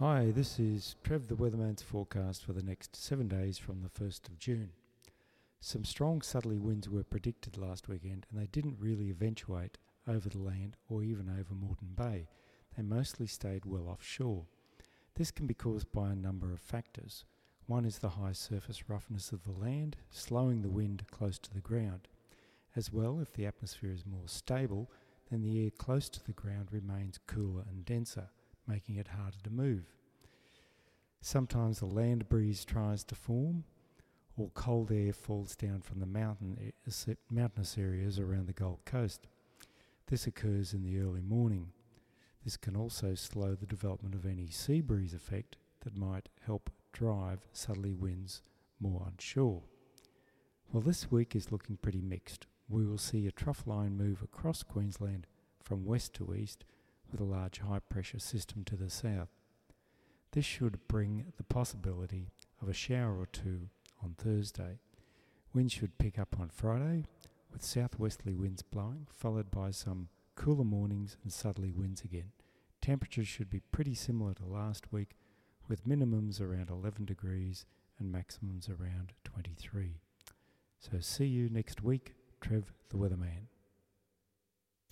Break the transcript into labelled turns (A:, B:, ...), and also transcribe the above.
A: Hi, this is Trev the Weatherman's forecast for the next seven days from the 1st of June. Some strong southerly winds were predicted last weekend and they didn't really eventuate over the land or even over Moreton Bay. They mostly stayed well offshore. This can be caused by a number of factors. One is the high surface roughness of the land, slowing the wind close to the ground. As well, if the atmosphere is more stable, then the air close to the ground remains cooler and denser making it harder to move. Sometimes a land breeze tries to form, or cold air falls down from the mountain, mountainous areas around the Gold Coast. This occurs in the early morning. This can also slow the development of any sea breeze effect that might help drive southerly winds more onshore. Well, this week is looking pretty mixed. We will see a trough line move across Queensland from west to east with a large high pressure system to the south. This should bring the possibility of a shower or two on Thursday. Winds should pick up on Friday with southwesterly winds blowing, followed by some cooler mornings and southerly winds again. Temperatures should be pretty similar to last week, with minimums around 11 degrees and maximums around 23. So, see you next week, Trev the Weatherman.